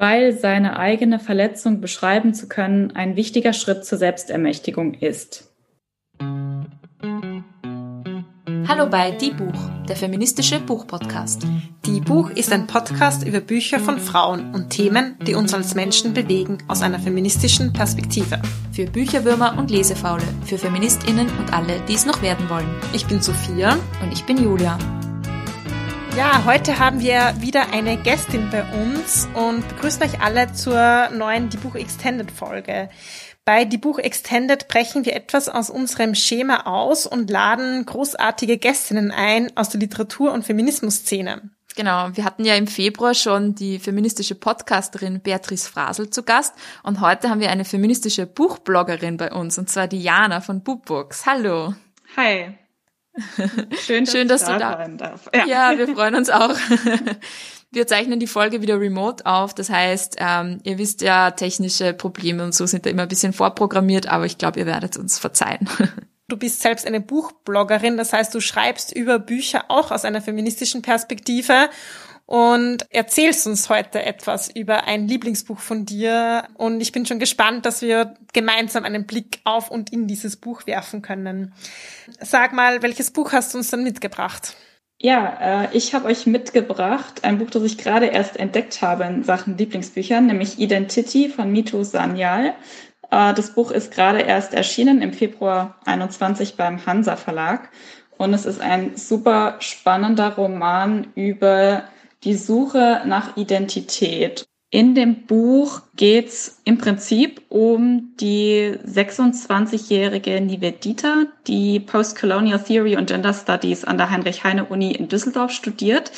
weil seine eigene Verletzung beschreiben zu können ein wichtiger Schritt zur Selbstermächtigung ist. Hallo bei Die Buch, der feministische Buchpodcast. Die Buch ist ein Podcast über Bücher von Frauen und Themen, die uns als Menschen bewegen, aus einer feministischen Perspektive. Für Bücherwürmer und Lesefaule, für Feministinnen und alle, die es noch werden wollen. Ich bin Sophia und ich bin Julia. Ja, heute haben wir wieder eine Gästin bei uns und begrüßen euch alle zur neuen Die Buch Extended Folge. Bei Die Buch Extended brechen wir etwas aus unserem Schema aus und laden großartige Gästinnen ein aus der Literatur- und Feminismusszene. Genau, wir hatten ja im Februar schon die feministische Podcasterin Beatrice Frasel zu Gast und heute haben wir eine feministische Buchbloggerin bei uns und zwar Diana von Books. Hallo. Hi. Schön, dass, Schön, dass da du da sein darf. Ja. ja, wir freuen uns auch. Wir zeichnen die Folge wieder remote auf. Das heißt, ähm, ihr wisst ja, technische Probleme und so sind da immer ein bisschen vorprogrammiert, aber ich glaube, ihr werdet uns verzeihen. Du bist selbst eine Buchbloggerin, das heißt, du schreibst über Bücher auch aus einer feministischen Perspektive und erzählst uns heute etwas über ein Lieblingsbuch von dir. Und ich bin schon gespannt, dass wir gemeinsam einen Blick auf und in dieses Buch werfen können. Sag mal, welches Buch hast du uns dann mitgebracht? Ja, äh, ich habe euch mitgebracht ein Buch, das ich gerade erst entdeckt habe in Sachen Lieblingsbüchern, nämlich Identity von Mito Sanyal. Äh, das Buch ist gerade erst erschienen im Februar 21 beim Hansa Verlag und es ist ein super spannender Roman über die Suche nach Identität in dem Buch geht's im Prinzip um die 26-jährige Nivedita, die Postcolonial Theory und Gender Studies an der Heinrich-Heine-Uni in Düsseldorf studiert.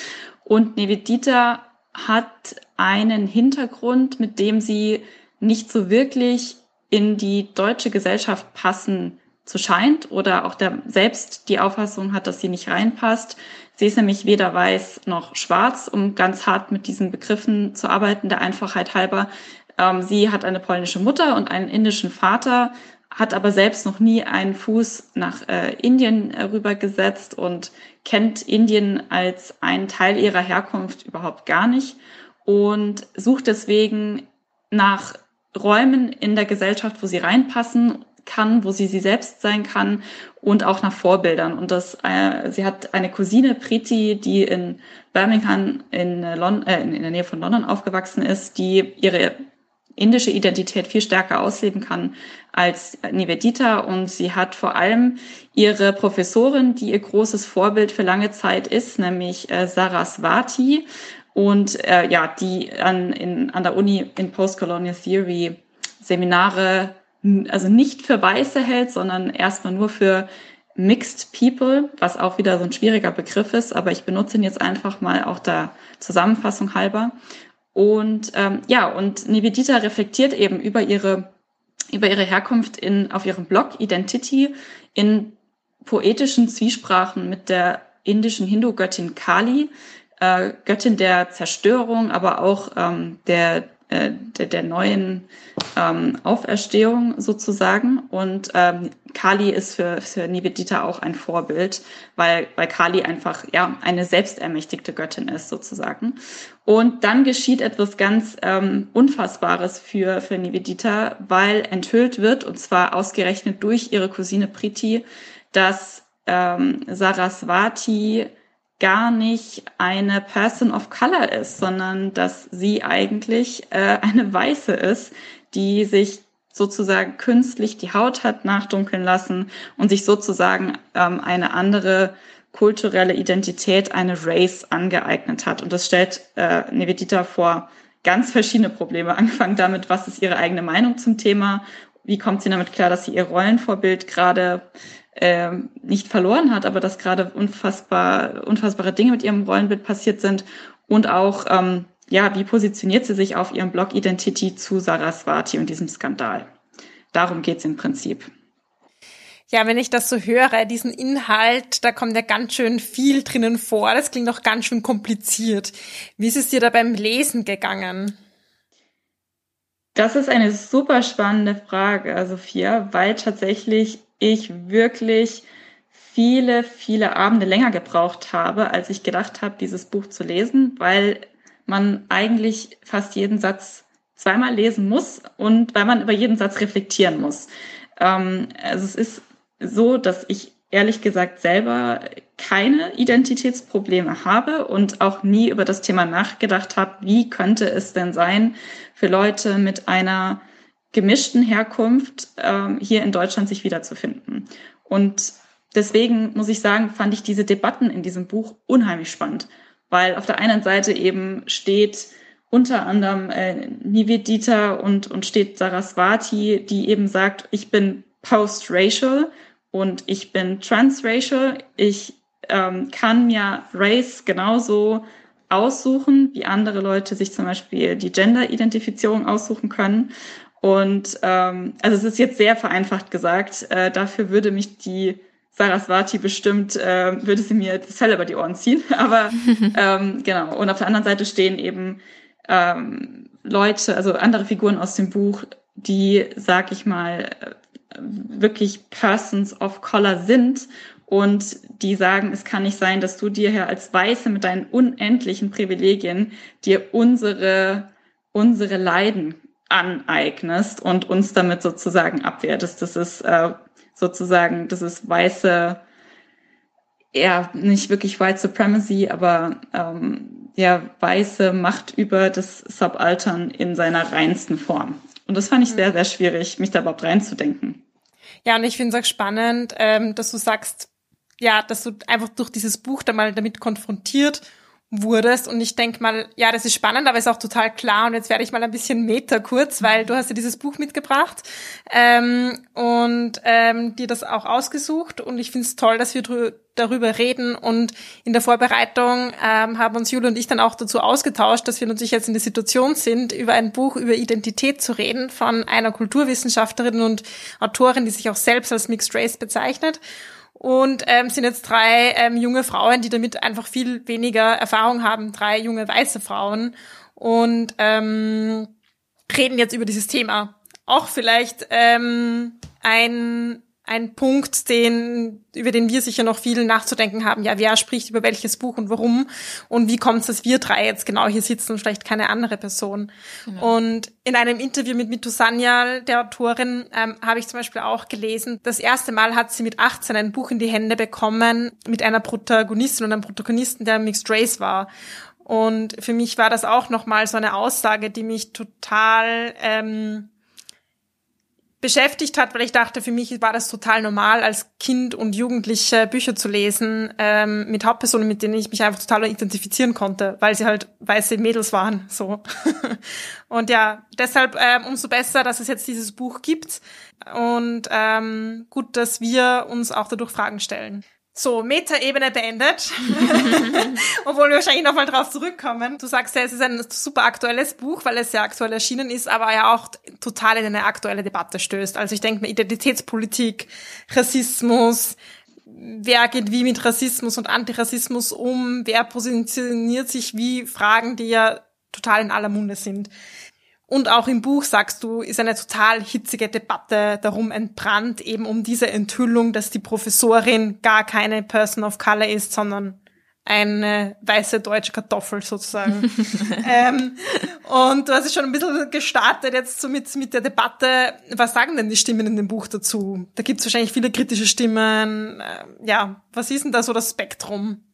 Und Nivedita hat einen Hintergrund, mit dem sie nicht so wirklich in die deutsche Gesellschaft passen zu scheint oder auch der selbst die Auffassung hat, dass sie nicht reinpasst. Sie ist nämlich weder weiß noch schwarz, um ganz hart mit diesen Begriffen zu arbeiten, der Einfachheit halber. Ähm, sie hat eine polnische Mutter und einen indischen Vater, hat aber selbst noch nie einen Fuß nach äh, Indien äh, rübergesetzt und kennt Indien als einen Teil ihrer Herkunft überhaupt gar nicht und sucht deswegen nach Räumen in der Gesellschaft, wo sie reinpassen kann, wo sie sie selbst sein kann und auch nach Vorbildern. Und das, äh, sie hat eine Cousine, Priti, die in Birmingham in, Lon äh, in der Nähe von London aufgewachsen ist, die ihre indische Identität viel stärker ausleben kann als Nivedita. Und sie hat vor allem ihre Professorin, die ihr großes Vorbild für lange Zeit ist, nämlich äh, Saraswati. Und äh, ja, die an, in, an der Uni in Postcolonial Theory Seminare also nicht für Weiße hält, sondern erstmal nur für Mixed People, was auch wieder so ein schwieriger Begriff ist, aber ich benutze ihn jetzt einfach mal auch der Zusammenfassung halber. Und ähm, ja, und Nivedita reflektiert eben über ihre über ihre Herkunft in auf ihrem Blog Identity in poetischen Zwiesprachen mit der indischen Hindu-Göttin Kali, äh, Göttin der Zerstörung, aber auch ähm, der äh, der, der neuen ähm, Auferstehung sozusagen. Und ähm, Kali ist für, für Nivedita auch ein Vorbild, weil, weil Kali einfach ja eine selbstermächtigte Göttin ist sozusagen. Und dann geschieht etwas ganz ähm, Unfassbares für, für Nivedita, weil enthüllt wird, und zwar ausgerechnet durch ihre Cousine Priti, dass ähm, Saraswati gar nicht eine Person of Color ist, sondern dass sie eigentlich äh, eine Weiße ist, die sich sozusagen künstlich die Haut hat nachdunkeln lassen und sich sozusagen ähm, eine andere kulturelle Identität, eine Race angeeignet hat. Und das stellt äh, Nevedita vor ganz verschiedene Probleme, angefangen damit, was ist ihre eigene Meinung zum Thema, wie kommt sie damit klar, dass sie ihr Rollenvorbild gerade äh, nicht verloren hat, aber dass gerade unfassbar, unfassbare Dinge mit ihrem Rollenbild passiert sind und auch, ähm, ja, wie positioniert sie sich auf ihrem Blog Identity zu Saraswati und diesem Skandal. Darum geht's im Prinzip. Ja, wenn ich das so höre, diesen Inhalt, da kommt ja ganz schön viel drinnen vor. Das klingt auch ganz schön kompliziert. Wie ist es dir da beim Lesen gegangen? Das ist eine super spannende Frage, Sophia, weil tatsächlich ich wirklich viele, viele Abende länger gebraucht habe, als ich gedacht habe, dieses Buch zu lesen, weil man eigentlich fast jeden Satz zweimal lesen muss und weil man über jeden Satz reflektieren muss. Ähm, also es ist so, dass ich ehrlich gesagt selber keine Identitätsprobleme habe und auch nie über das Thema nachgedacht habe, wie könnte es denn sein für Leute mit einer gemischten Herkunft ähm, hier in Deutschland sich wiederzufinden. Und deswegen muss ich sagen, fand ich diese Debatten in diesem Buch unheimlich spannend, weil auf der einen Seite eben steht unter anderem äh, Nivedita und, und steht Saraswati, die eben sagt, ich bin post-racial und ich bin transracial. Ich ähm, kann mir Race genauso aussuchen, wie andere Leute sich zum Beispiel die Gender-Identifizierung aussuchen können. Und ähm, also es ist jetzt sehr vereinfacht gesagt. Äh, dafür würde mich die Saraswati bestimmt, äh, würde sie mir das Fell über die Ohren ziehen. Aber ähm, genau. Und auf der anderen Seite stehen eben ähm, Leute, also andere Figuren aus dem Buch, die, sag ich mal, wirklich Persons of Color sind und die sagen, es kann nicht sein, dass du dir hier als Weiße mit deinen unendlichen Privilegien dir unsere, unsere Leiden aneignest und uns damit sozusagen abwertest. Das ist äh, sozusagen, das ist weiße, ja, nicht wirklich White Supremacy, aber ähm, ja, weiße Macht über das Subaltern in seiner reinsten Form. Und das fand ich sehr, sehr schwierig, mich da überhaupt reinzudenken. Ja, und ich finde es auch spannend, ähm, dass du sagst, ja, dass du einfach durch dieses Buch da mal damit konfrontiert wurdest. Und ich denk mal, ja, das ist spannend, aber ist auch total klar. Und jetzt werde ich mal ein bisschen Meta kurz, weil du hast ja dieses Buch mitgebracht ähm, und ähm, dir das auch ausgesucht. Und ich finde es toll, dass wir darüber reden. Und in der Vorbereitung ähm, haben uns Jule und ich dann auch dazu ausgetauscht, dass wir natürlich jetzt in der Situation sind, über ein Buch über Identität zu reden von einer Kulturwissenschaftlerin und Autorin, die sich auch selbst als Mixed Race bezeichnet und ähm, sind jetzt drei ähm, junge Frauen, die damit einfach viel weniger Erfahrung haben, drei junge weiße Frauen und ähm, reden jetzt über dieses Thema. Auch vielleicht ähm, ein ein Punkt, den, über den wir sicher noch viel nachzudenken haben. Ja, wer spricht über welches Buch und warum? Und wie kommt es, dass wir drei jetzt genau hier sitzen und vielleicht keine andere Person? Genau. Und in einem Interview mit Mitu Sanyal, der Autorin, ähm, habe ich zum Beispiel auch gelesen, das erste Mal hat sie mit 18 ein Buch in die Hände bekommen mit einer Protagonistin und einem Protagonisten, der Mixed Race war. Und für mich war das auch nochmal so eine Aussage, die mich total ähm, beschäftigt hat, weil ich dachte, für mich war das total normal, als Kind und Jugendliche Bücher zu lesen ähm, mit Hauptpersonen, mit denen ich mich einfach total identifizieren konnte, weil sie halt weiße Mädels waren. So und ja, deshalb ähm, umso besser, dass es jetzt dieses Buch gibt und ähm, gut, dass wir uns auch dadurch Fragen stellen. So, Meta-Ebene beendet. Obwohl wir wahrscheinlich nochmal drauf zurückkommen. Du sagst ja, es ist ein super aktuelles Buch, weil es sehr aktuell erschienen ist, aber ja auch total in eine aktuelle Debatte stößt. Also ich denke mir Identitätspolitik, Rassismus, wer geht wie mit Rassismus und Antirassismus um, wer positioniert sich wie, Fragen, die ja total in aller Munde sind. Und auch im Buch, sagst du, ist eine total hitzige Debatte darum entbrannt, eben um diese Enthüllung, dass die Professorin gar keine Person of Color ist, sondern eine weiße deutsche Kartoffel sozusagen. ähm, und du hast es schon ein bisschen gestartet jetzt so mit, mit der Debatte. Was sagen denn die Stimmen in dem Buch dazu? Da gibt es wahrscheinlich viele kritische Stimmen. Äh, ja, was ist denn da so das Spektrum?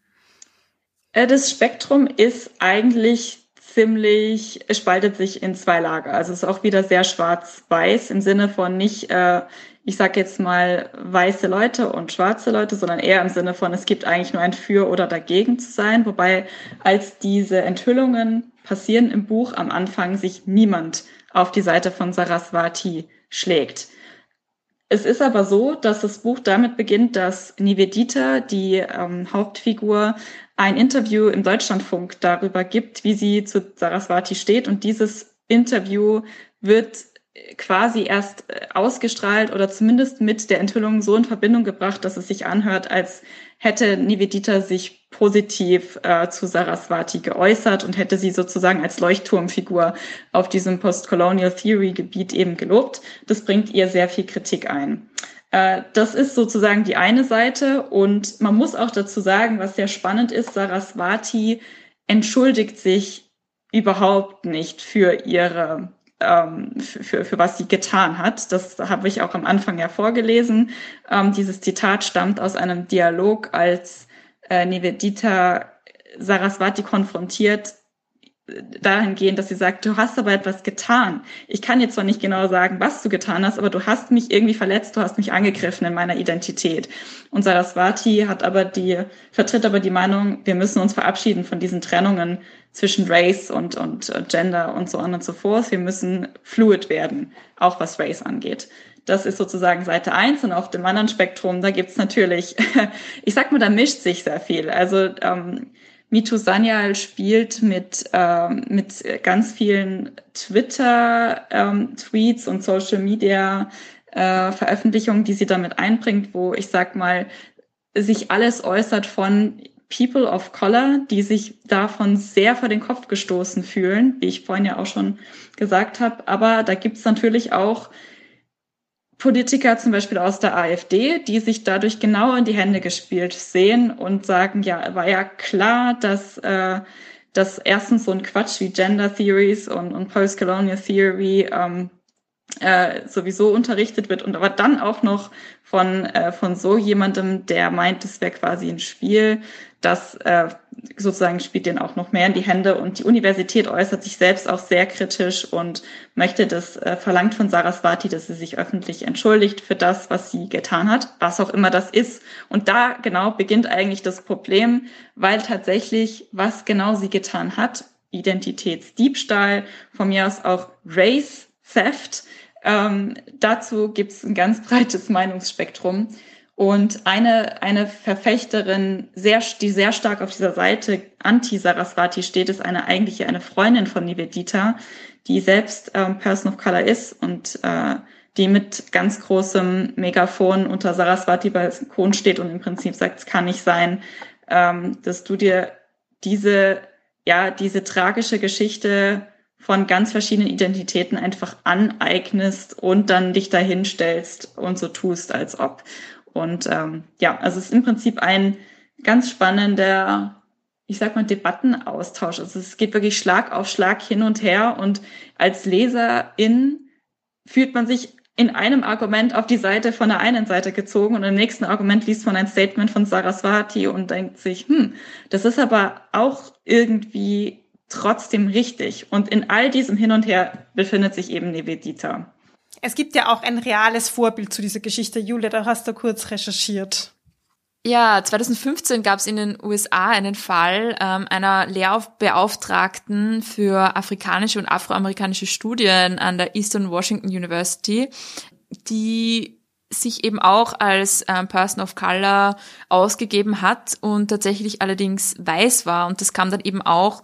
Äh, das Spektrum ist eigentlich ziemlich, spaltet sich in zwei Lager. Also es ist auch wieder sehr schwarz-weiß im Sinne von nicht, äh, ich sag jetzt mal weiße Leute und schwarze Leute, sondern eher im Sinne von, es gibt eigentlich nur ein Für oder dagegen zu sein. Wobei als diese Enthüllungen passieren im Buch am Anfang sich niemand auf die Seite von Saraswati schlägt. Es ist aber so, dass das Buch damit beginnt, dass Nivedita, die ähm, Hauptfigur, ein Interview im Deutschlandfunk darüber gibt, wie sie zu Saraswati steht. Und dieses Interview wird quasi erst äh, ausgestrahlt oder zumindest mit der Enthüllung so in Verbindung gebracht, dass es sich anhört, als hätte Nivedita sich positiv äh, zu Saraswati geäußert und hätte sie sozusagen als Leuchtturmfigur auf diesem Postcolonial Theory Gebiet eben gelobt. Das bringt ihr sehr viel Kritik ein. Äh, das ist sozusagen die eine Seite. Und man muss auch dazu sagen, was sehr spannend ist, Saraswati entschuldigt sich überhaupt nicht für ihre ähm, für, für was sie getan hat. Das habe ich auch am Anfang ja vorgelesen. Ähm, dieses Zitat stammt aus einem Dialog, als äh, Nivedita Saraswati konfrontiert dahingehend, dass sie sagt, du hast aber etwas getan. Ich kann jetzt zwar nicht genau sagen, was du getan hast, aber du hast mich irgendwie verletzt, du hast mich angegriffen in meiner Identität. Und Saraswati hat aber die, vertritt aber die Meinung, wir müssen uns verabschieden von diesen Trennungen zwischen Race und, und äh, Gender und so on und so forth. Wir müssen fluid werden, auch was Race angeht. Das ist sozusagen Seite eins und auf dem anderen Spektrum, da gibt's natürlich, ich sag mal, da mischt sich sehr viel. Also ähm, Mitu Sanyal spielt mit, ähm, mit ganz vielen Twitter-Tweets ähm, und Social Media äh, Veröffentlichungen, die sie damit einbringt, wo ich sag mal, sich alles äußert von People of Color, die sich davon sehr vor den Kopf gestoßen fühlen, wie ich vorhin ja auch schon gesagt habe. Aber da gibt's natürlich auch Politiker zum Beispiel aus der AfD, die sich dadurch genau in die Hände gespielt sehen und sagen, ja, war ja klar, dass, äh, dass erstens so ein Quatsch wie Gender Theories und, und Post-Colonial Theory ähm, äh, sowieso unterrichtet wird und aber dann auch noch von, äh, von so jemandem, der meint, es wäre quasi ein Spiel, das äh, sozusagen spielt den auch noch mehr in die Hände und die Universität äußert sich selbst auch sehr kritisch und möchte das, äh, verlangt von Saraswati, dass sie sich öffentlich entschuldigt für das, was sie getan hat, was auch immer das ist. Und da genau beginnt eigentlich das Problem, weil tatsächlich, was genau sie getan hat, Identitätsdiebstahl, von mir aus auch Race Theft, ähm, dazu gibt es ein ganz breites Meinungsspektrum. Und eine, eine Verfechterin, sehr, die sehr stark auf dieser Seite anti-Saraswati steht, ist eine eigentliche eine Freundin von Nivedita, die selbst ähm, Person of Color ist und äh, die mit ganz großem Megafon unter Saraswati Balkon steht und im Prinzip sagt, es kann nicht sein, ähm, dass du dir diese, ja, diese tragische Geschichte von ganz verschiedenen Identitäten einfach aneignest und dann dich dahin stellst und so tust, als ob. Und ähm, ja, also es ist im Prinzip ein ganz spannender, ich sag mal, Debattenaustausch. Also es geht wirklich Schlag auf Schlag hin und her und als Leserin fühlt man sich in einem Argument auf die Seite von der einen Seite gezogen und im nächsten Argument liest man ein Statement von Saraswati und denkt sich, hm, das ist aber auch irgendwie trotzdem richtig. Und in all diesem Hin und Her befindet sich eben Nivedita. Es gibt ja auch ein reales Vorbild zu dieser Geschichte. Julia, da hast du kurz recherchiert. Ja, 2015 gab es in den USA einen Fall ähm, einer Lehrbeauftragten für afrikanische und afroamerikanische Studien an der Eastern Washington University, die sich eben auch als ähm, Person of Color ausgegeben hat und tatsächlich allerdings weiß war. Und das kam dann eben auch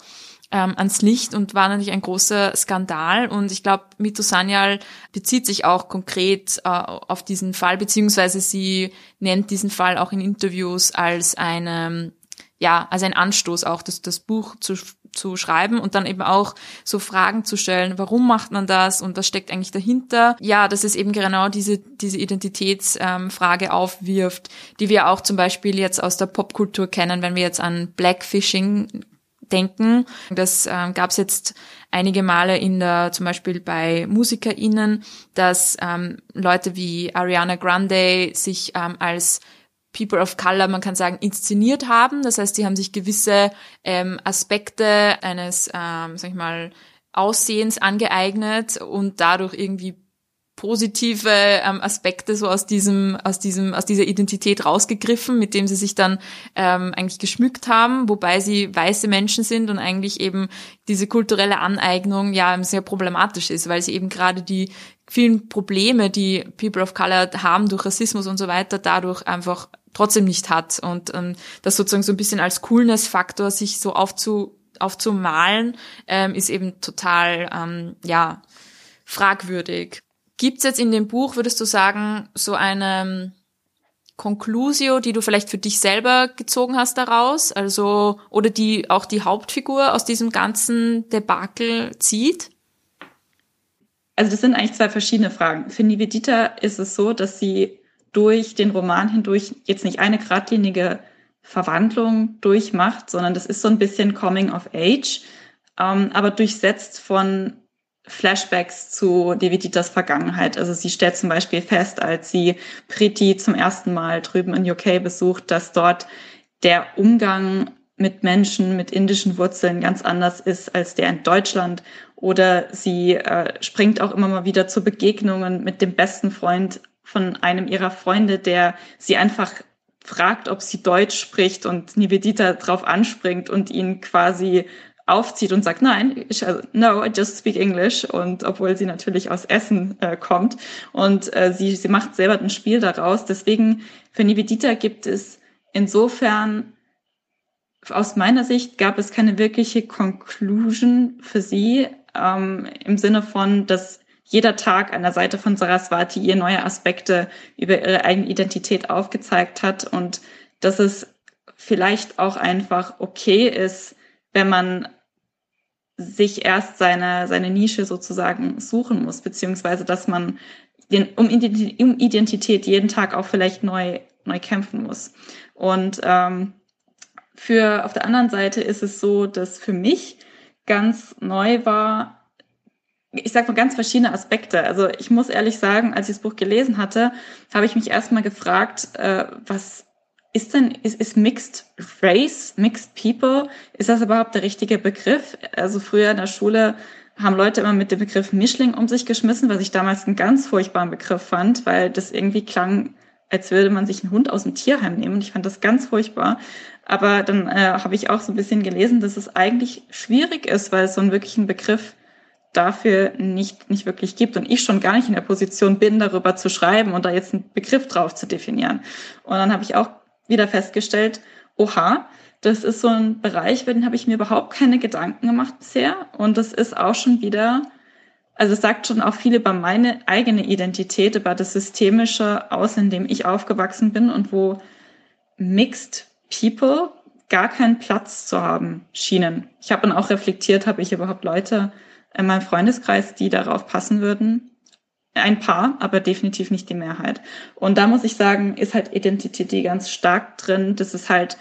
ähm, ans Licht und war natürlich ein großer Skandal. Und ich glaube, Mito Sanyal bezieht sich auch konkret äh, auf diesen Fall, beziehungsweise sie nennt diesen Fall auch in Interviews als eine, ja, als ein Anstoß auch, das, das Buch zu, zu schreiben und dann eben auch so Fragen zu stellen, warum macht man das und was steckt eigentlich dahinter? Ja, dass es eben genau diese, diese Identitätsfrage ähm, aufwirft, die wir auch zum Beispiel jetzt aus der Popkultur kennen, wenn wir jetzt an Blackfishing denken. Das ähm, gab es jetzt einige Male in der, zum Beispiel bei MusikerInnen, dass ähm, Leute wie Ariana Grande sich ähm, als People of Color, man kann sagen, inszeniert haben. Das heißt, sie haben sich gewisse ähm, Aspekte eines, ähm, sag ich mal, Aussehens angeeignet und dadurch irgendwie positive ähm, Aspekte so aus diesem, aus diesem, aus dieser Identität rausgegriffen, mit dem sie sich dann ähm, eigentlich geschmückt haben, wobei sie weiße Menschen sind und eigentlich eben diese kulturelle Aneignung ja sehr problematisch ist, weil sie eben gerade die vielen Probleme, die People of Color haben durch Rassismus und so weiter, dadurch einfach trotzdem nicht hat und ähm, das sozusagen so ein bisschen als Coolness-Faktor sich so aufzu, aufzumalen, ähm, ist eben total, ähm, ja, fragwürdig. Gibt's jetzt in dem Buch, würdest du sagen, so eine Conclusio, die du vielleicht für dich selber gezogen hast daraus, also oder die auch die Hauptfigur aus diesem ganzen Debakel zieht? Also das sind eigentlich zwei verschiedene Fragen. Für Nivedita ist es so, dass sie durch den Roman hindurch jetzt nicht eine geradlinige Verwandlung durchmacht, sondern das ist so ein bisschen Coming of Age. ähm, aber durchsetzt von Flashbacks zu Devititas Vergangenheit. Also sie stellt zum Beispiel fest, als sie Priti zum ersten Mal drüben in UK besucht, dass dort der Umgang mit Menschen mit indischen Wurzeln ganz anders ist als der in Deutschland. Oder sie äh, springt auch immer mal wieder zu Begegnungen mit dem besten Freund von einem ihrer Freunde, der sie einfach fragt, ob sie Deutsch spricht und Nivedita drauf anspringt und ihn quasi aufzieht und sagt, nein, ich, also, no, I just speak English. Und obwohl sie natürlich aus Essen äh, kommt und äh, sie, sie macht selber ein Spiel daraus. Deswegen für Nivedita gibt es insofern aus meiner Sicht gab es keine wirkliche Conclusion für sie ähm, im Sinne von, dass jeder Tag an der Seite von Saraswati ihr neue Aspekte über ihre eigene Identität aufgezeigt hat und dass es vielleicht auch einfach okay ist, wenn man sich erst seine, seine Nische sozusagen suchen muss, beziehungsweise dass man den, um, Identität jeden Tag auch vielleicht neu, neu kämpfen muss. Und ähm, für auf der anderen Seite ist es so, dass für mich ganz neu war, ich sage mal ganz verschiedene Aspekte. Also ich muss ehrlich sagen, als ich das Buch gelesen hatte, habe ich mich erstmal gefragt, äh, was ist denn, ist, ist Mixed Race, Mixed People, ist das überhaupt der richtige Begriff? Also früher in der Schule haben Leute immer mit dem Begriff Mischling um sich geschmissen, was ich damals einen ganz furchtbaren Begriff fand, weil das irgendwie klang, als würde man sich einen Hund aus dem Tierheim nehmen. Und ich fand das ganz furchtbar. Aber dann äh, habe ich auch so ein bisschen gelesen, dass es eigentlich schwierig ist, weil es so einen wirklichen Begriff dafür nicht, nicht wirklich gibt und ich schon gar nicht in der Position bin, darüber zu schreiben und da jetzt einen Begriff drauf zu definieren. Und dann habe ich auch wieder festgestellt, oha, das ist so ein Bereich, über den habe ich mir überhaupt keine Gedanken gemacht bisher. Und das ist auch schon wieder, also es sagt schon auch viel über meine eigene Identität, über das Systemische aus, in dem ich aufgewachsen bin und wo Mixed People gar keinen Platz zu haben schienen. Ich habe dann auch reflektiert, habe ich überhaupt Leute in meinem Freundeskreis, die darauf passen würden. Ein paar, aber definitiv nicht die Mehrheit. Und da muss ich sagen, ist halt Identity ganz stark drin, dass es halt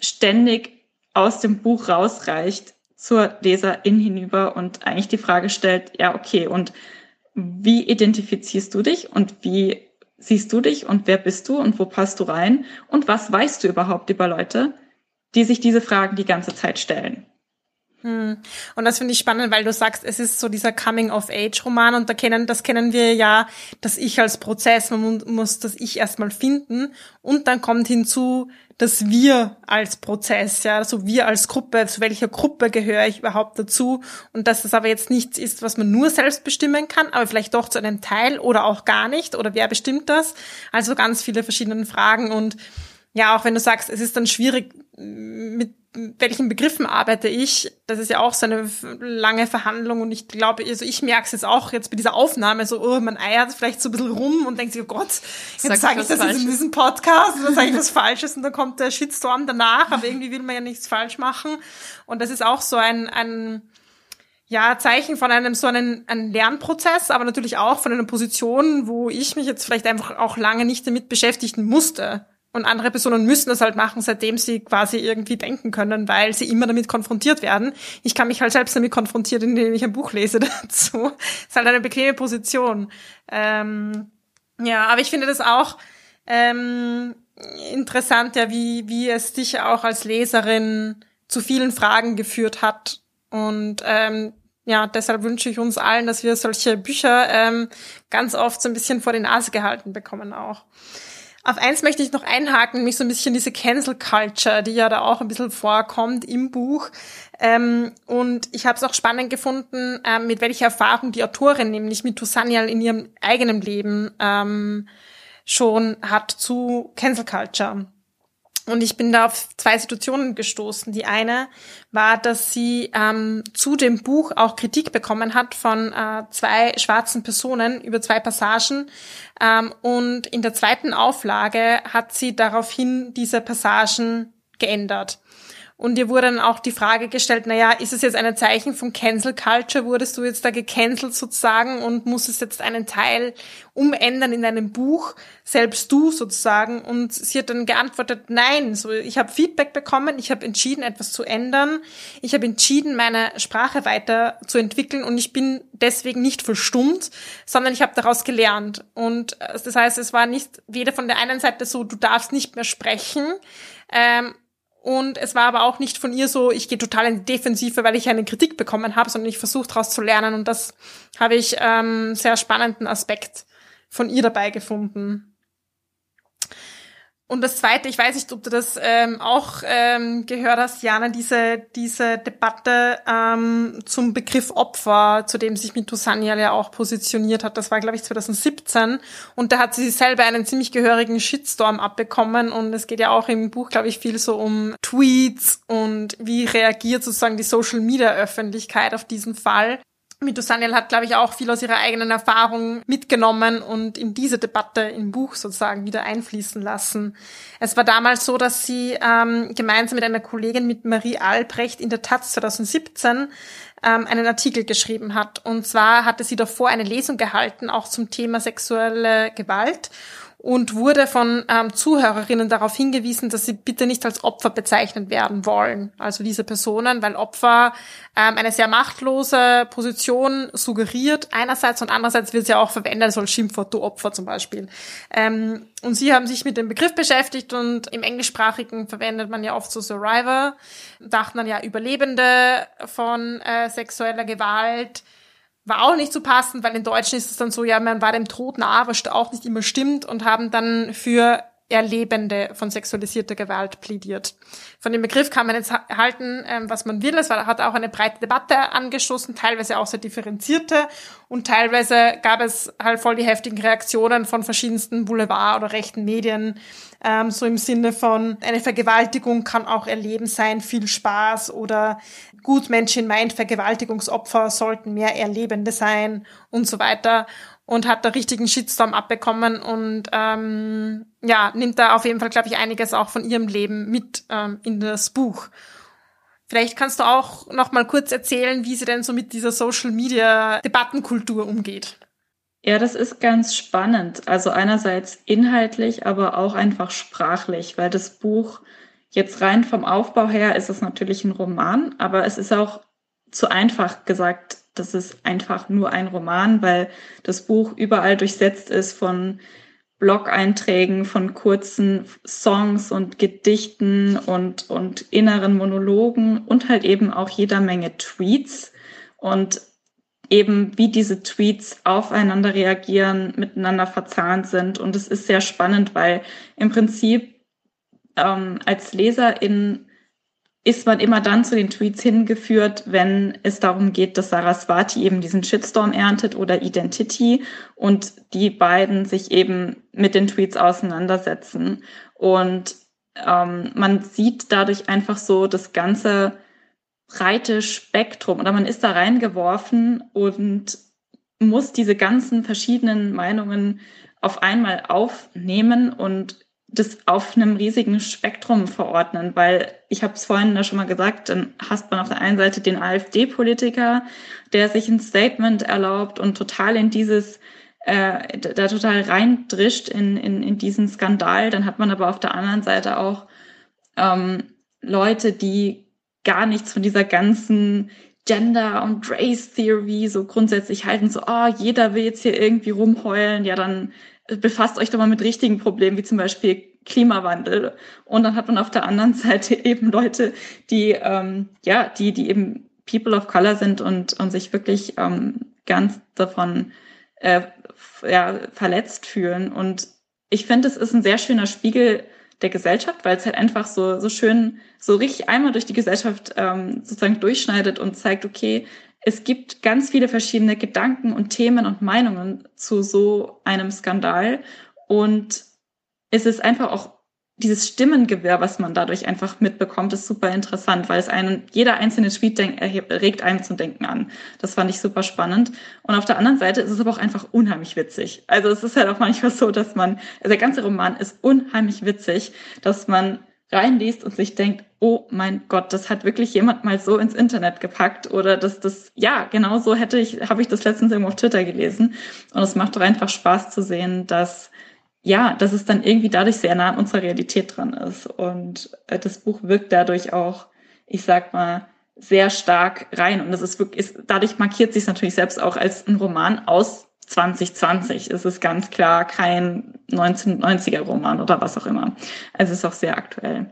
ständig aus dem Buch rausreicht zur Leserin hinüber und eigentlich die Frage stellt, ja, okay, und wie identifizierst du dich und wie siehst du dich und wer bist du und wo passt du rein und was weißt du überhaupt über Leute, die sich diese Fragen die ganze Zeit stellen? Hm. Und das finde ich spannend, weil du sagst, es ist so dieser Coming-of-Age-Roman und da kennen, das kennen wir ja, dass Ich als Prozess, man muss das Ich erstmal finden und dann kommt hinzu, dass wir als Prozess, ja, so wir als Gruppe, zu welcher Gruppe gehöre ich überhaupt dazu und dass das aber jetzt nichts ist, was man nur selbst bestimmen kann, aber vielleicht doch zu einem Teil oder auch gar nicht oder wer bestimmt das? Also ganz viele verschiedene Fragen und ja, auch wenn du sagst, es ist dann schwierig mit welchen Begriffen arbeite ich? Das ist ja auch so eine lange Verhandlung und ich glaube, also ich merke es jetzt auch jetzt bei dieser Aufnahme, so, oh, man eiert vielleicht so ein bisschen rum und denkt sich, oh Gott, jetzt sage ich das jetzt in diesem Podcast oder sage ich was Falsches und dann kommt der Shitstorm danach, aber irgendwie will man ja nichts falsch machen. Und das ist auch so ein, ein ja, Zeichen von einem so einen, einen Lernprozess, aber natürlich auch von einer Position, wo ich mich jetzt vielleicht einfach auch lange nicht damit beschäftigen musste. Und andere Personen müssen das halt machen, seitdem sie quasi irgendwie denken können, weil sie immer damit konfrontiert werden. Ich kann mich halt selbst damit konfrontieren, indem ich ein Buch lese dazu. ist halt eine bequeme Position. Ähm, ja, aber ich finde das auch ähm, interessant, ja, wie, wie es dich auch als Leserin zu vielen Fragen geführt hat. Und ähm, ja, deshalb wünsche ich uns allen, dass wir solche Bücher ähm, ganz oft so ein bisschen vor die Nase gehalten bekommen auch. Auf eins möchte ich noch einhaken, nämlich so ein bisschen diese Cancel Culture, die ja da auch ein bisschen vorkommt im Buch. Ähm, und ich habe es auch spannend gefunden, ähm, mit welcher Erfahrung die Autorin, nämlich mit Sanyal, in ihrem eigenen Leben ähm, schon hat zu Cancel Culture. Und ich bin da auf zwei Situationen gestoßen. Die eine war, dass sie ähm, zu dem Buch auch Kritik bekommen hat von äh, zwei schwarzen Personen über zwei Passagen. Ähm, und in der zweiten Auflage hat sie daraufhin diese Passagen geändert. Und dir wurde dann auch die Frage gestellt, naja, ist es jetzt ein Zeichen von Cancel Culture? Wurdest du jetzt da gecancelt sozusagen und musstest jetzt einen Teil umändern in deinem Buch, selbst du sozusagen? Und sie hat dann geantwortet, nein, so, ich habe Feedback bekommen, ich habe entschieden, etwas zu ändern, ich habe entschieden, meine Sprache weiterzuentwickeln und ich bin deswegen nicht verstummt, sondern ich habe daraus gelernt. Und äh, das heißt, es war nicht weder von der einen Seite so, du darfst nicht mehr sprechen, ähm, und es war aber auch nicht von ihr so, ich gehe total in die Defensive, weil ich eine Kritik bekommen habe, sondern ich versuche daraus zu lernen. Und das habe ich ähm, sehr spannenden Aspekt von ihr dabei gefunden. Und das Zweite, ich weiß nicht, ob du das ähm, auch ähm, gehört hast, Jana, diese, diese Debatte ähm, zum Begriff Opfer, zu dem sich Mito Sanyal ja auch positioniert hat. Das war, glaube ich, 2017. Und da hat sie selber einen ziemlich gehörigen Shitstorm abbekommen. Und es geht ja auch im Buch, glaube ich, viel so um Tweets und wie reagiert sozusagen die Social-Media-Öffentlichkeit auf diesen Fall. Mito Sanyal hat, glaube ich, auch viel aus ihrer eigenen Erfahrung mitgenommen und in diese Debatte im Buch sozusagen wieder einfließen lassen. Es war damals so, dass sie ähm, gemeinsam mit einer Kollegin, mit Marie Albrecht, in der Taz 2017 ähm, einen Artikel geschrieben hat. Und zwar hatte sie davor eine Lesung gehalten, auch zum Thema sexuelle Gewalt und wurde von ähm, Zuhörerinnen darauf hingewiesen, dass sie bitte nicht als Opfer bezeichnet werden wollen. Also diese Personen, weil Opfer ähm, eine sehr machtlose Position suggeriert einerseits und andererseits wird sie auch verwendet als Schimpfwort, du Opfer zum Beispiel. Ähm, und sie haben sich mit dem Begriff beschäftigt und im Englischsprachigen verwendet man ja oft so Survivor, dachten dann ja Überlebende von äh, sexueller Gewalt, war auch nicht so passend, weil in Deutschen ist es dann so, ja, man war dem Tod nah, was auch nicht immer stimmt und haben dann für Erlebende von sexualisierter Gewalt plädiert. Von dem Begriff kann man jetzt halten, ähm, was man will. Es hat auch eine breite Debatte angestoßen, teilweise auch sehr differenzierte und teilweise gab es halt voll die heftigen Reaktionen von verschiedensten Boulevard- oder rechten Medien, ähm, so im Sinne von eine Vergewaltigung kann auch Erleben sein, viel Spaß oder Gutmenschin meint, Vergewaltigungsopfer sollten mehr Erlebende sein und so weiter und hat da richtigen Shitstorm abbekommen und ähm, ja, nimmt da auf jeden Fall, glaube ich, einiges auch von ihrem Leben mit ähm, in das Buch. Vielleicht kannst du auch noch mal kurz erzählen, wie sie denn so mit dieser Social Media Debattenkultur umgeht. Ja, das ist ganz spannend. Also einerseits inhaltlich, aber auch einfach sprachlich, weil das Buch jetzt rein vom Aufbau her ist es natürlich ein Roman, aber es ist auch zu einfach gesagt das ist einfach nur ein Roman, weil das Buch überall durchsetzt ist von Blog-Einträgen, von kurzen Songs und Gedichten und, und inneren Monologen und halt eben auch jeder Menge Tweets und eben wie diese Tweets aufeinander reagieren, miteinander verzahnt sind. Und es ist sehr spannend, weil im Prinzip ähm, als Leserin ist man immer dann zu den Tweets hingeführt, wenn es darum geht, dass Saraswati eben diesen Shitstorm erntet oder Identity und die beiden sich eben mit den Tweets auseinandersetzen. Und ähm, man sieht dadurch einfach so das ganze breite Spektrum oder man ist da reingeworfen und muss diese ganzen verschiedenen Meinungen auf einmal aufnehmen und das auf einem riesigen Spektrum verordnen, weil ich habe es vorhin da schon mal gesagt, dann hast man auf der einen Seite den AfD-Politiker, der sich ein Statement erlaubt und total in dieses äh, da total reindrischt in, in, in diesen Skandal. Dann hat man aber auf der anderen Seite auch ähm, Leute, die gar nichts von dieser ganzen Gender und Race Theory so grundsätzlich halten, so, oh, jeder will jetzt hier irgendwie rumheulen, ja, dann befasst euch doch mal mit richtigen Problemen, wie zum Beispiel Klimawandel. Und dann hat man auf der anderen Seite eben Leute, die, ähm, ja, die, die eben People of Color sind und, und sich wirklich ähm, ganz davon äh, ja, verletzt fühlen. Und ich finde, es ist ein sehr schöner Spiegel der Gesellschaft, weil es halt einfach so, so schön, so richtig einmal durch die Gesellschaft ähm, sozusagen durchschneidet und zeigt, okay, es gibt ganz viele verschiedene Gedanken und Themen und Meinungen zu so einem Skandal. Und es ist einfach auch dieses Stimmengewirr, was man dadurch einfach mitbekommt, ist super interessant, weil es einen, jeder einzelne Tweet denk, regt einem zum Denken an. Das fand ich super spannend. Und auf der anderen Seite ist es aber auch einfach unheimlich witzig. Also es ist halt auch manchmal so, dass man, also der ganze Roman ist unheimlich witzig, dass man reinliest und sich denkt, oh mein Gott, das hat wirklich jemand mal so ins Internet gepackt oder dass das, ja, genau so hätte ich, habe ich das letztens irgendwo auf Twitter gelesen. Und es macht doch einfach Spaß zu sehen, dass, ja, dass es dann irgendwie dadurch sehr nah an unserer Realität dran ist. Und äh, das Buch wirkt dadurch auch, ich sag mal, sehr stark rein. Und das ist wirklich, ist, dadurch markiert sich natürlich selbst auch als ein Roman aus 2020. Es ist ganz klar kein 1990er Roman oder was auch immer. Also es ist auch sehr aktuell.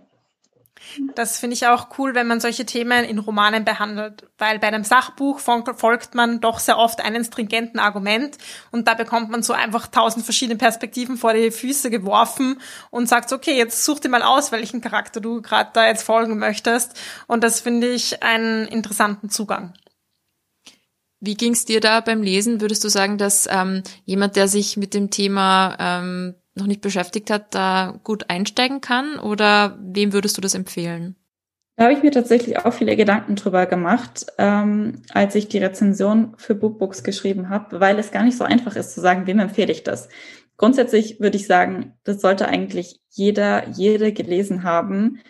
Das finde ich auch cool, wenn man solche Themen in Romanen behandelt, weil bei einem Sachbuch folgt man doch sehr oft einem stringenten Argument und da bekommt man so einfach tausend verschiedene Perspektiven vor die Füße geworfen und sagt, okay, jetzt such dir mal aus, welchen Charakter du gerade da jetzt folgen möchtest und das finde ich einen interessanten Zugang. Wie ging's dir da beim Lesen? Würdest du sagen, dass ähm, jemand, der sich mit dem Thema ähm, noch nicht beschäftigt hat, da gut einsteigen kann? Oder wem würdest du das empfehlen? Da habe ich mir tatsächlich auch viele Gedanken drüber gemacht, ähm, als ich die Rezension für Bookbooks geschrieben habe, weil es gar nicht so einfach ist zu sagen, wem empfehle ich das. Grundsätzlich würde ich sagen, das sollte eigentlich jeder, jede gelesen haben.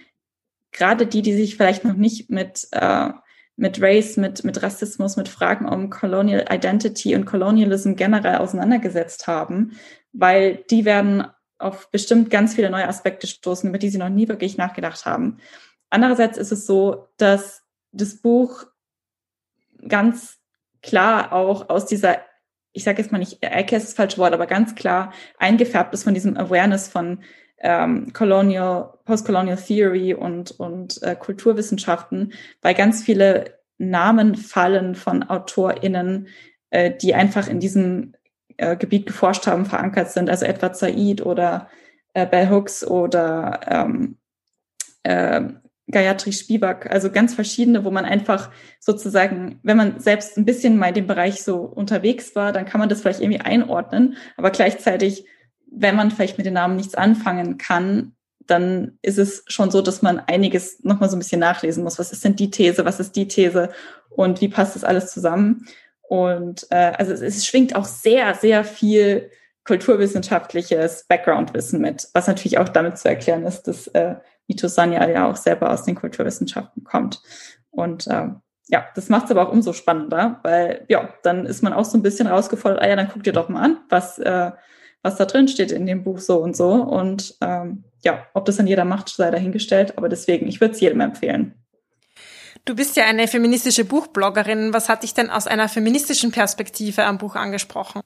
Gerade die, die sich vielleicht noch nicht mit, äh, mit Race, mit, mit Rassismus, mit Fragen um Colonial Identity und Colonialism generell auseinandergesetzt haben, weil die werden auf bestimmt ganz viele neue Aspekte stoßen, über die sie noch nie wirklich nachgedacht haben. Andererseits ist es so, dass das Buch ganz klar auch aus dieser, ich sage jetzt mal nicht Ecke ist das falsche Wort, aber ganz klar eingefärbt ist von diesem Awareness von ähm, Colonial, Postcolonial Theory und, und äh, Kulturwissenschaften, weil ganz viele Namen fallen von AutorInnen, äh, die einfach in diesem äh, Gebiet geforscht haben, verankert sind, also etwa Said oder äh, Bell Hooks oder ähm, äh, Gayatri Spivak, also ganz verschiedene, wo man einfach sozusagen, wenn man selbst ein bisschen mal in dem Bereich so unterwegs war, dann kann man das vielleicht irgendwie einordnen, aber gleichzeitig, wenn man vielleicht mit den Namen nichts anfangen kann, dann ist es schon so, dass man einiges nochmal so ein bisschen nachlesen muss. Was ist denn die These? Was ist die These? Und wie passt das alles zusammen? Und äh, also es, es schwingt auch sehr, sehr viel kulturwissenschaftliches Background-Wissen mit, was natürlich auch damit zu erklären ist, dass äh, Mito Sanyal ja auch selber aus den Kulturwissenschaften kommt. Und äh, ja, das macht es aber auch umso spannender, weil ja, dann ist man auch so ein bisschen rausgefordert, ah ja, dann guck dir doch mal an, was, äh, was da drin steht in dem Buch so und so. Und ähm, ja, ob das dann jeder macht, sei dahingestellt, aber deswegen, ich würde es jedem empfehlen. Du bist ja eine feministische Buchbloggerin. Was hat dich denn aus einer feministischen Perspektive am Buch angesprochen?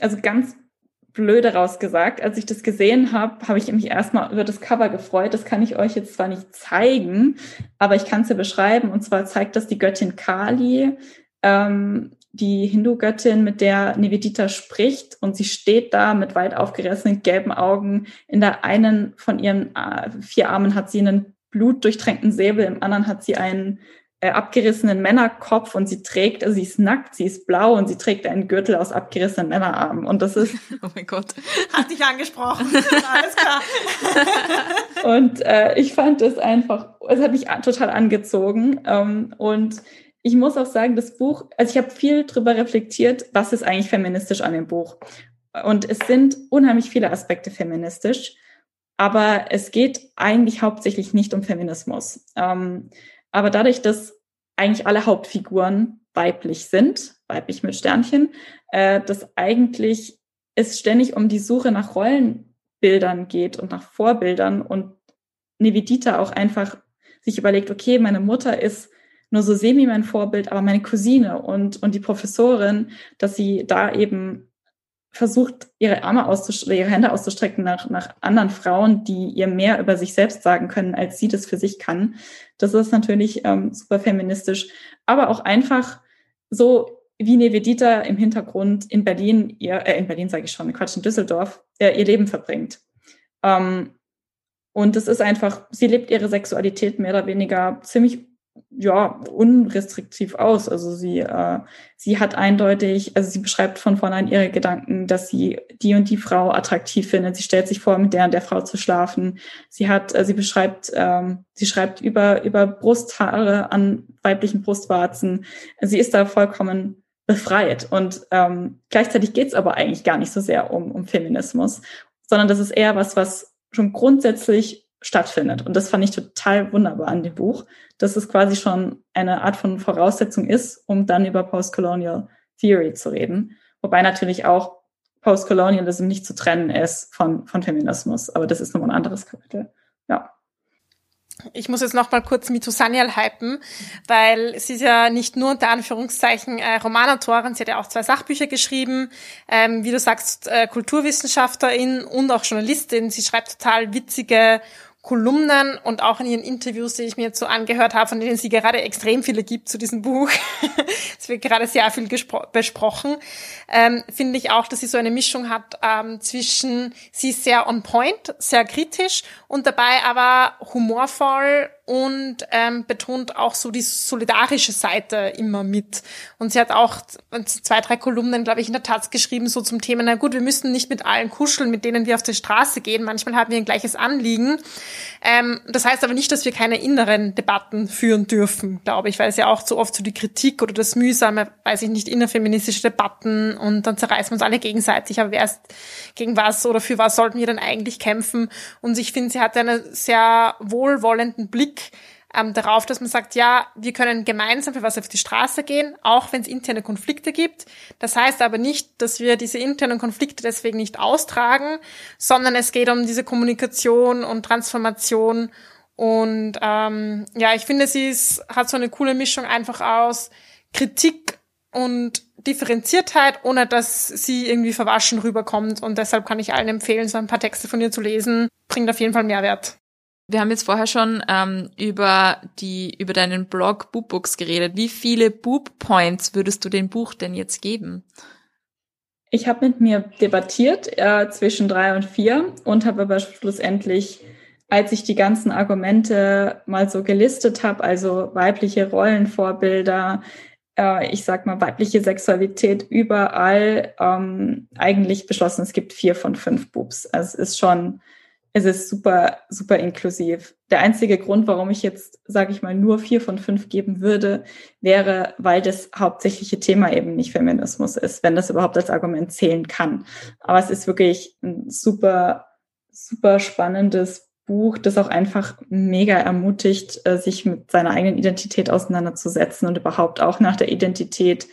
Also ganz blöde rausgesagt. Als ich das gesehen habe, habe ich mich erstmal über das Cover gefreut. Das kann ich euch jetzt zwar nicht zeigen, aber ich kann es ja beschreiben. Und zwar zeigt das die Göttin Kali, ähm, die Hindu-Göttin, mit der Nivedita spricht. Und sie steht da mit weit aufgerissenen gelben Augen. In der einen von ihren äh, vier Armen hat sie einen blutdurchtränkten Säbel, im anderen hat sie einen äh, abgerissenen Männerkopf und sie trägt, also sie ist nackt, sie ist blau und sie trägt einen Gürtel aus abgerissenen Männerarmen. Und das ist. Oh mein Gott. Hat dich angesprochen. Alles klar. und äh, ich fand es einfach, es hat mich total angezogen. Ähm, und ich muss auch sagen, das Buch, also ich habe viel drüber reflektiert, was ist eigentlich feministisch an dem Buch. Und es sind unheimlich viele Aspekte feministisch aber es geht eigentlich hauptsächlich nicht um Feminismus. Ähm, aber dadurch, dass eigentlich alle Hauptfiguren weiblich sind, weiblich mit Sternchen, äh, dass eigentlich es ständig um die Suche nach Rollenbildern geht und nach Vorbildern und Nevidita auch einfach sich überlegt, okay, meine Mutter ist nur so semi mein Vorbild, aber meine Cousine und, und die Professorin, dass sie da eben versucht, ihre Arme auszustrecken, ihre Hände auszustrecken nach, nach anderen Frauen, die ihr mehr über sich selbst sagen können, als sie das für sich kann. Das ist natürlich ähm, super feministisch, aber auch einfach so wie Nevedita im Hintergrund in Berlin, ihr, äh, in Berlin sage ich schon, Quatsch, in Düsseldorf, äh, ihr Leben verbringt. Ähm, und es ist einfach, sie lebt ihre Sexualität mehr oder weniger ziemlich ja, unrestriktiv aus. Also sie, äh, sie hat eindeutig, also sie beschreibt von vornherein ihre Gedanken, dass sie die und die Frau attraktiv findet. Sie stellt sich vor, mit der und der Frau zu schlafen. Sie hat, äh, sie beschreibt, ähm, sie schreibt über, über Brusthaare an weiblichen Brustwarzen. Sie ist da vollkommen befreit. Und ähm, gleichzeitig geht es aber eigentlich gar nicht so sehr um, um Feminismus, sondern das ist eher was, was schon grundsätzlich stattfindet. Und das fand ich total wunderbar an dem Buch, dass es quasi schon eine Art von Voraussetzung ist, um dann über Postcolonial Theory zu reden. Wobei natürlich auch Postcolonialism nicht zu trennen ist von, von Feminismus. Aber das ist nochmal ein anderes Kapitel. Ja. Ich muss jetzt noch mal kurz Mitu Sanyal hypen, weil sie ist ja nicht nur unter Anführungszeichen äh, Romanautorin, sie hat ja auch zwei Sachbücher geschrieben, ähm, wie du sagst, äh, Kulturwissenschaftlerin und auch Journalistin. Sie schreibt total witzige Kolumnen und auch in ihren Interviews, die ich mir jetzt so angehört habe, von denen sie gerade extrem viele gibt zu diesem Buch. es wird gerade sehr viel besprochen. Ähm, Finde ich auch, dass sie so eine Mischung hat ähm, zwischen, sie ist sehr on point, sehr kritisch und dabei aber humorvoll und ähm, betont auch so die solidarische Seite immer mit. Und sie hat auch zwei, drei Kolumnen, glaube ich, in der Taz geschrieben, so zum Thema, na gut, wir müssen nicht mit allen kuscheln, mit denen wir auf die Straße gehen. Manchmal haben wir ein gleiches Anliegen. Ähm, das heißt aber nicht, dass wir keine inneren Debatten führen dürfen, glaube ich, weil es ja auch so oft so die Kritik oder das mühsame, weiß ich nicht, innerfeministische Debatten und dann zerreißen wir uns alle gegenseitig. Aber wer ist gegen was oder für was sollten wir denn eigentlich kämpfen? Und ich finde, sie hat einen sehr wohlwollenden Blick ähm, darauf, dass man sagt, ja, wir können gemeinsam für was auf die Straße gehen, auch wenn es interne Konflikte gibt. Das heißt aber nicht, dass wir diese internen Konflikte deswegen nicht austragen, sondern es geht um diese Kommunikation und Transformation. Und ähm, ja, ich finde, sie ist, hat so eine coole Mischung einfach aus Kritik und Differenziertheit, ohne dass sie irgendwie verwaschen rüberkommt. Und deshalb kann ich allen empfehlen, so ein paar Texte von ihr zu lesen. Bringt auf jeden Fall Mehrwert. Wir haben jetzt vorher schon ähm, über die über deinen Blog Boobbooks geredet. Wie viele Boob Points würdest du dem Buch denn jetzt geben? Ich habe mit mir debattiert äh, zwischen drei und vier und habe aber schlussendlich, als ich die ganzen Argumente mal so gelistet habe, also weibliche Rollenvorbilder, äh, ich sag mal weibliche Sexualität überall, ähm, eigentlich beschlossen, es gibt vier von fünf Boobs. Also es ist schon es ist super, super inklusiv. Der einzige Grund, warum ich jetzt, sage ich mal, nur vier von fünf geben würde, wäre, weil das hauptsächliche Thema eben nicht Feminismus ist, wenn das überhaupt als Argument zählen kann. Aber es ist wirklich ein super, super spannendes Buch, das auch einfach mega ermutigt, äh, sich mit seiner eigenen Identität auseinanderzusetzen und überhaupt auch nach der Identität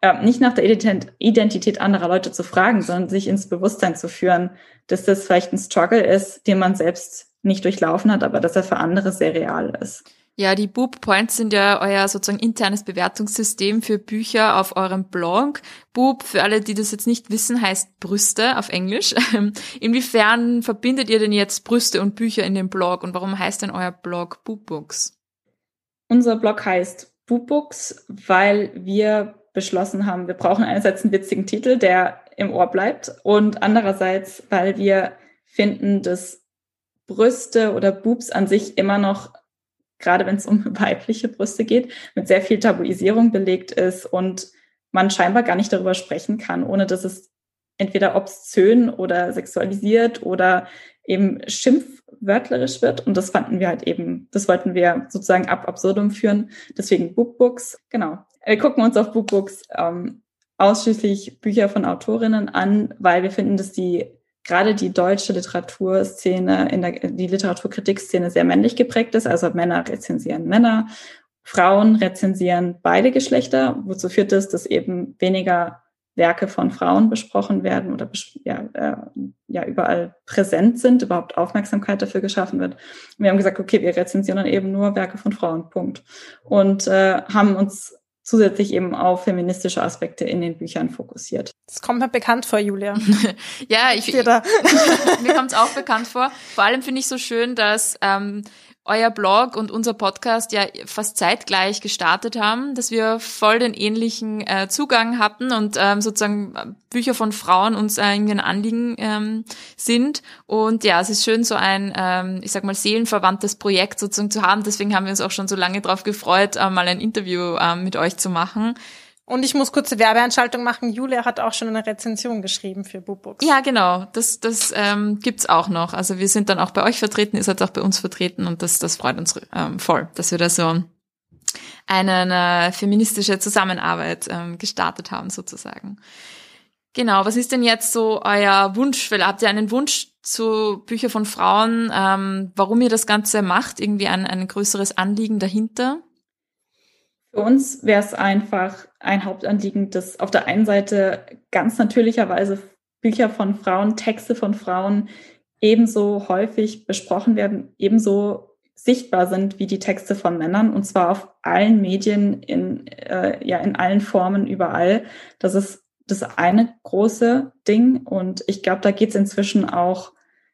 äh, nicht nach der Identität anderer Leute zu fragen, sondern sich ins Bewusstsein zu führen, dass das vielleicht ein Struggle ist, den man selbst nicht durchlaufen hat, aber dass er für andere sehr real ist. Ja, die Boob Points sind ja euer sozusagen internes Bewertungssystem für Bücher auf eurem Blog. Boob, für alle, die das jetzt nicht wissen, heißt Brüste auf Englisch. Inwiefern verbindet ihr denn jetzt Brüste und Bücher in dem Blog und warum heißt denn euer Blog Boob Books? Unser Blog heißt Boob Books, weil wir beschlossen haben, wir brauchen einerseits einen witzigen Titel, der im Ohr bleibt und andererseits, weil wir finden, dass Brüste oder Boobs an sich immer noch, gerade wenn es um weibliche Brüste geht, mit sehr viel Tabuisierung belegt ist und man scheinbar gar nicht darüber sprechen kann, ohne dass es entweder obszön oder sexualisiert oder eben schimpfwörtlerisch wird. Und das fanden wir halt eben, das wollten wir sozusagen ab absurdum führen. Deswegen Bookbooks, genau. Wir gucken uns auf Bookbooks ähm, ausschließlich Bücher von Autorinnen an, weil wir finden, dass die gerade die deutsche Literaturszene, in der, die Literaturkritikszene sehr männlich geprägt ist. Also Männer rezensieren Männer, Frauen rezensieren beide Geschlechter, wozu führt es, dass eben weniger Werke von Frauen besprochen werden oder ja, äh, ja überall präsent sind, überhaupt Aufmerksamkeit dafür geschaffen wird. Wir haben gesagt, okay, wir rezensieren dann eben nur Werke von Frauen, Punkt. Und äh, haben uns zusätzlich eben auf feministische Aspekte in den Büchern fokussiert. Das kommt mir bekannt vor, Julia. ja, ich, mir kommt es auch bekannt vor. Vor allem finde ich so schön, dass ähm, euer Blog und unser Podcast ja fast zeitgleich gestartet haben, dass wir voll den ähnlichen äh, Zugang hatten und ähm, sozusagen äh, Bücher von Frauen uns äh, irgendwie ein Anliegen ähm, sind. Und ja, es ist schön, so ein, ähm, ich sag mal, seelenverwandtes Projekt sozusagen zu haben. Deswegen haben wir uns auch schon so lange darauf gefreut, äh, mal ein Interview äh, mit euch zu machen. Und ich muss kurze Werbeanschaltung machen. Julia hat auch schon eine Rezension geschrieben für Books. Ja, genau. Das, das ähm, gibt's auch noch. Also wir sind dann auch bei euch vertreten, ihr seid auch bei uns vertreten und das, das freut uns ähm, voll, dass wir da so eine, eine feministische Zusammenarbeit ähm, gestartet haben sozusagen. Genau, was ist denn jetzt so euer Wunsch? Habt ihr einen Wunsch zu Bücher von Frauen, ähm, warum ihr das Ganze macht, irgendwie ein, ein größeres Anliegen dahinter? Für uns wäre es einfach ein Hauptanliegen, dass auf der einen Seite ganz natürlicherweise Bücher von Frauen, Texte von Frauen ebenso häufig besprochen werden, ebenso sichtbar sind wie die Texte von Männern und zwar auf allen Medien, in, äh, ja, in allen Formen, überall. Das ist das eine große Ding und ich glaube, da geht es inzwischen auch,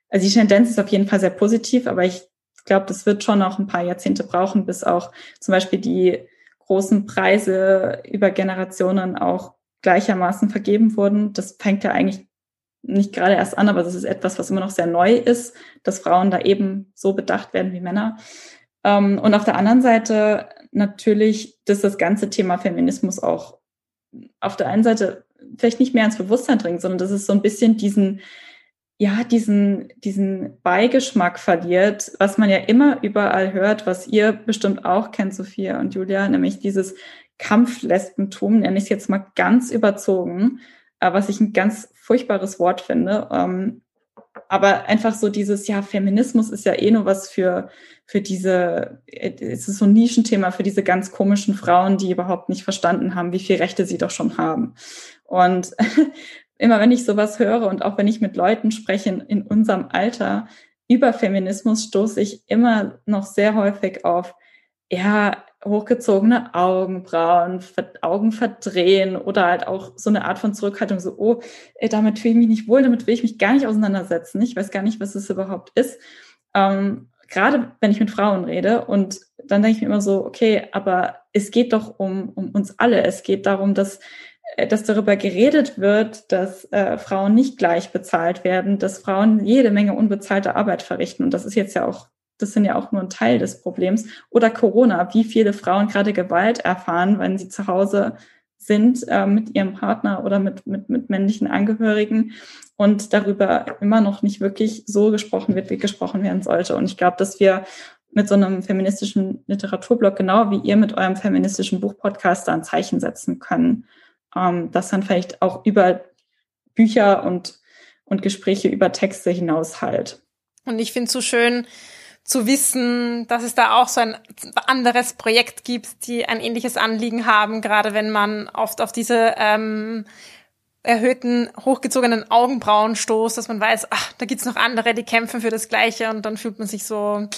also die Tendenz ist auf jeden Fall sehr positiv, aber ich glaube, das wird schon noch ein paar Jahrzehnte brauchen, bis auch zum Beispiel die großen Preise über Generationen auch gleichermaßen vergeben wurden. Das fängt ja eigentlich nicht gerade erst an, aber das ist etwas, was immer noch sehr neu ist, dass Frauen da eben so bedacht werden wie Männer. Ähm, und auf der anderen Seite natürlich, dass das ganze Thema Feminismus auch auf der einen Seite vielleicht nicht mehr ins Bewusstsein dringt, sondern dass es so ein bisschen diesen, ja, diesen, diesen Beigeschmack verliert, was man ja immer überall hört, was ihr bestimmt auch kennt, Sophia und Julia, nämlich dieses Kampflesbentum, nenne ich es jetzt mal ganz überzogen, äh, was ich ein ganz furchtbares Wort finde. Ähm, aber einfach so dieses, ja, Feminismus ist ja eh nur was für, für diese, es ist so ein Nischenthema für diese ganz komischen Frauen, die überhaupt nicht verstanden haben, wie viel Rechte sie doch schon haben. Und immer wenn ich sowas höre und auch wenn ich mit Leuten spreche in, unserem Alter über Feminismus, stoße ich immer noch sehr häufig auf, ja, hochgezogene Augenbrauen, Augen verdrehen oder halt auch so eine Art von Zurückhaltung, so, oh, ey, damit fühle ich mich nicht wohl, damit will ich mich gar nicht auseinandersetzen. Ich weiß gar nicht, was es überhaupt ist. Ähm, Gerade wenn ich mit Frauen rede und dann denke ich mir immer so, okay, aber es geht doch um, um uns alle. Es geht darum, dass, äh, dass darüber geredet wird, dass äh, Frauen nicht gleich bezahlt werden, dass Frauen jede Menge unbezahlte Arbeit verrichten. Und das ist jetzt ja auch das sind ja auch nur ein Teil des Problems. Oder Corona, wie viele Frauen gerade Gewalt erfahren, wenn sie zu Hause sind äh, mit ihrem Partner oder mit, mit, mit männlichen Angehörigen und darüber immer noch nicht wirklich so gesprochen wird, wie gesprochen werden sollte. Und ich glaube, dass wir mit so einem feministischen Literaturblog, genau wie ihr mit eurem feministischen Buchpodcast, da ein Zeichen setzen können, ähm, das dann vielleicht auch über Bücher und, und Gespräche über Texte hinaus halt. Und ich finde es so schön, zu wissen, dass es da auch so ein anderes Projekt gibt, die ein ähnliches Anliegen haben, gerade wenn man oft auf diese ähm, erhöhten, hochgezogenen Augenbrauen stoßt, dass man weiß, ach, da gibt's noch andere, die kämpfen für das Gleiche und dann fühlt man sich so,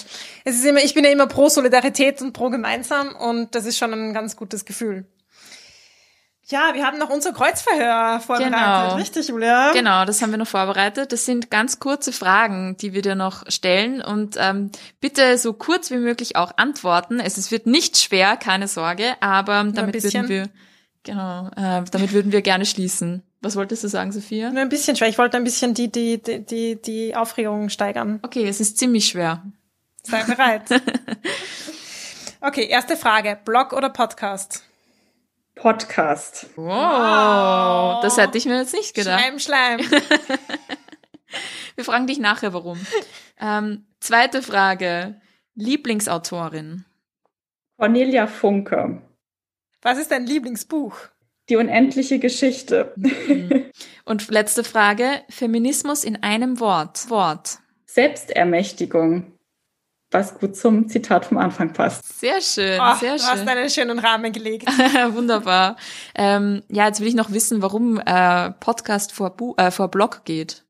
es ist immer, ich bin ja immer pro Solidarität und pro gemeinsam und das ist schon ein ganz gutes Gefühl. Ja, wir haben noch unser Kreuzverhör vorbereitet, genau. richtig, Julia? Genau, das haben wir noch vorbereitet. Das sind ganz kurze Fragen, die wir dir noch stellen und ähm, bitte so kurz wie möglich auch antworten. Es, es wird nicht schwer, keine Sorge, aber Nur damit würden wir genau, äh, damit würden wir gerne schließen. Was wolltest du sagen, Sophia? Nur ein bisschen schwer. Ich wollte ein bisschen die die die die, die Aufregung steigern. Okay, es ist ziemlich schwer. Sei bereit. okay, erste Frage: Blog oder Podcast? Podcast. Wow, wow, das hätte ich mir jetzt nicht gedacht. Schleim, Schleim. Wir fragen dich nachher, warum. Ähm, zweite Frage. Lieblingsautorin? Cornelia Funke. Was ist dein Lieblingsbuch? Die unendliche Geschichte. Mhm. Und letzte Frage. Feminismus in einem Wort. Wort. Selbstermächtigung was gut zum Zitat vom Anfang passt. Sehr schön, oh, sehr du schön. Du hast einen schönen Rahmen gelegt. Wunderbar. Ähm, ja, jetzt will ich noch wissen, warum äh, Podcast vor, Bu äh, vor Blog geht.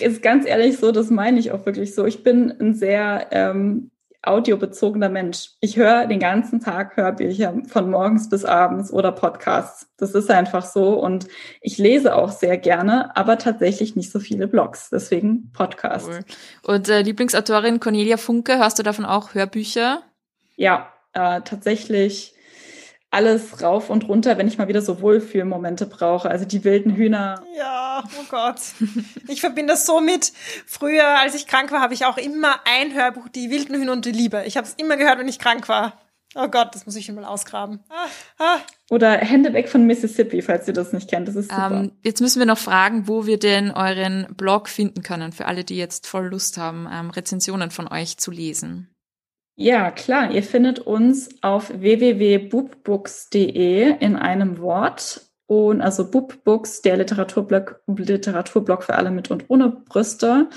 Ist ganz ehrlich so, das meine ich auch wirklich so. Ich bin ein sehr ähm, audiobezogener Mensch. Ich höre den ganzen Tag Hörbücher von morgens bis abends oder Podcasts. Das ist einfach so. Und ich lese auch sehr gerne, aber tatsächlich nicht so viele Blogs. Deswegen Podcast. Cool. Und äh, Lieblingsautorin Cornelia Funke, hörst du davon auch Hörbücher? Ja, äh, tatsächlich alles rauf und runter, wenn ich mal wieder so Wohlfühlmomente brauche. Also die wilden Hühner. Ja, oh Gott. Ich verbinde das so mit. Früher, als ich krank war, habe ich auch immer ein Hörbuch, die wilden Hühner und die Liebe. Ich habe es immer gehört, wenn ich krank war. Oh Gott, das muss ich mal ausgraben. Ah, ah. Oder Hände weg von Mississippi, falls ihr das nicht kennt. Das ist super. Ähm, jetzt müssen wir noch fragen, wo wir denn euren Blog finden können, für alle, die jetzt voll Lust haben, ähm, Rezensionen von euch zu lesen. Ja, klar. Ihr findet uns auf www.boobbooks.de in einem Wort. Und also Boobbooks, der Literaturblog, Literaturblog für alle mit und ohne Brüste.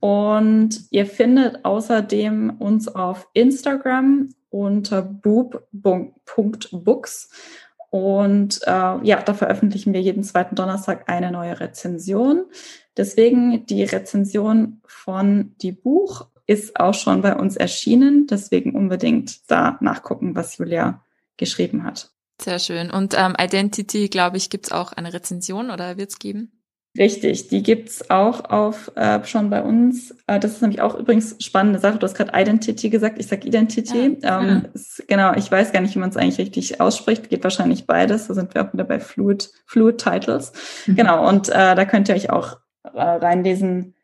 Und ihr findet außerdem uns auf Instagram unter boob.books. Und äh, ja, da veröffentlichen wir jeden zweiten Donnerstag eine neue Rezension. Deswegen die Rezension von die Buch ist auch schon bei uns erschienen. Deswegen unbedingt da nachgucken, was Julia geschrieben hat. Sehr schön. Und ähm, Identity, glaube ich, gibt's auch eine Rezension oder wird's geben? Richtig, die gibt's auch auf äh, schon bei uns. Äh, das ist nämlich auch übrigens spannende Sache. Du hast gerade Identity gesagt, ich sag Identity. Ja. Ähm, ja. Ist, genau, ich weiß gar nicht, wie man es eigentlich richtig ausspricht. Geht wahrscheinlich beides. Da sind wir auch wieder bei Fluid, Fluid Titles. Mhm. Genau, und äh, da könnt ihr euch auch äh, reinlesen,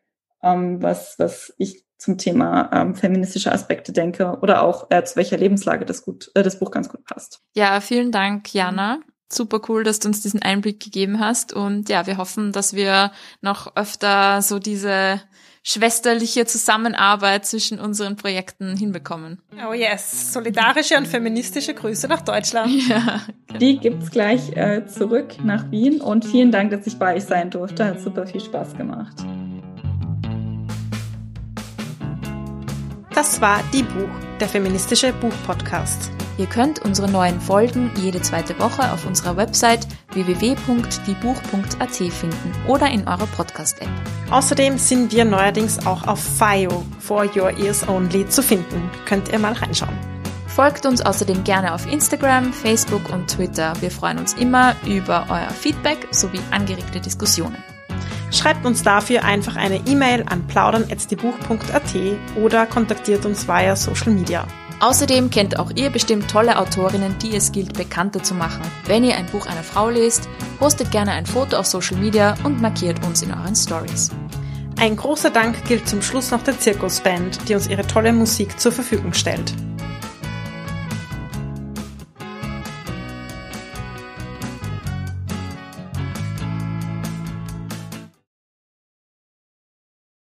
ähm, was, was ich zum Thema ähm, feministische Aspekte denke oder auch äh, zu welcher Lebenslage das, gut, äh, das Buch ganz gut passt. Ja, vielen Dank, Jana. Super cool, dass du uns diesen Einblick gegeben hast. Und ja, wir hoffen, dass wir noch öfter so diese schwesterliche Zusammenarbeit zwischen unseren Projekten hinbekommen. Oh yes, solidarische und feministische Grüße nach Deutschland. Ja, genau. Die gibt's gleich äh, zurück nach Wien und vielen Dank, dass ich bei euch sein durfte. Hat super viel Spaß gemacht. Das war Die Buch, der feministische Buchpodcast. Ihr könnt unsere neuen Folgen jede zweite Woche auf unserer Website www.diebuch.at finden oder in eurer Podcast-App. Außerdem sind wir neuerdings auch auf FIO, For Your Ears Only, zu finden. Könnt ihr mal reinschauen. Folgt uns außerdem gerne auf Instagram, Facebook und Twitter. Wir freuen uns immer über euer Feedback sowie angeregte Diskussionen. Schreibt uns dafür einfach eine E-Mail an plaudern.diebuch.at oder kontaktiert uns via Social Media. Außerdem kennt auch ihr bestimmt tolle Autorinnen, die es gilt bekannter zu machen. Wenn ihr ein Buch einer Frau lest, postet gerne ein Foto auf Social Media und markiert uns in euren Stories. Ein großer Dank gilt zum Schluss noch der Zirkusband, die uns ihre tolle Musik zur Verfügung stellt.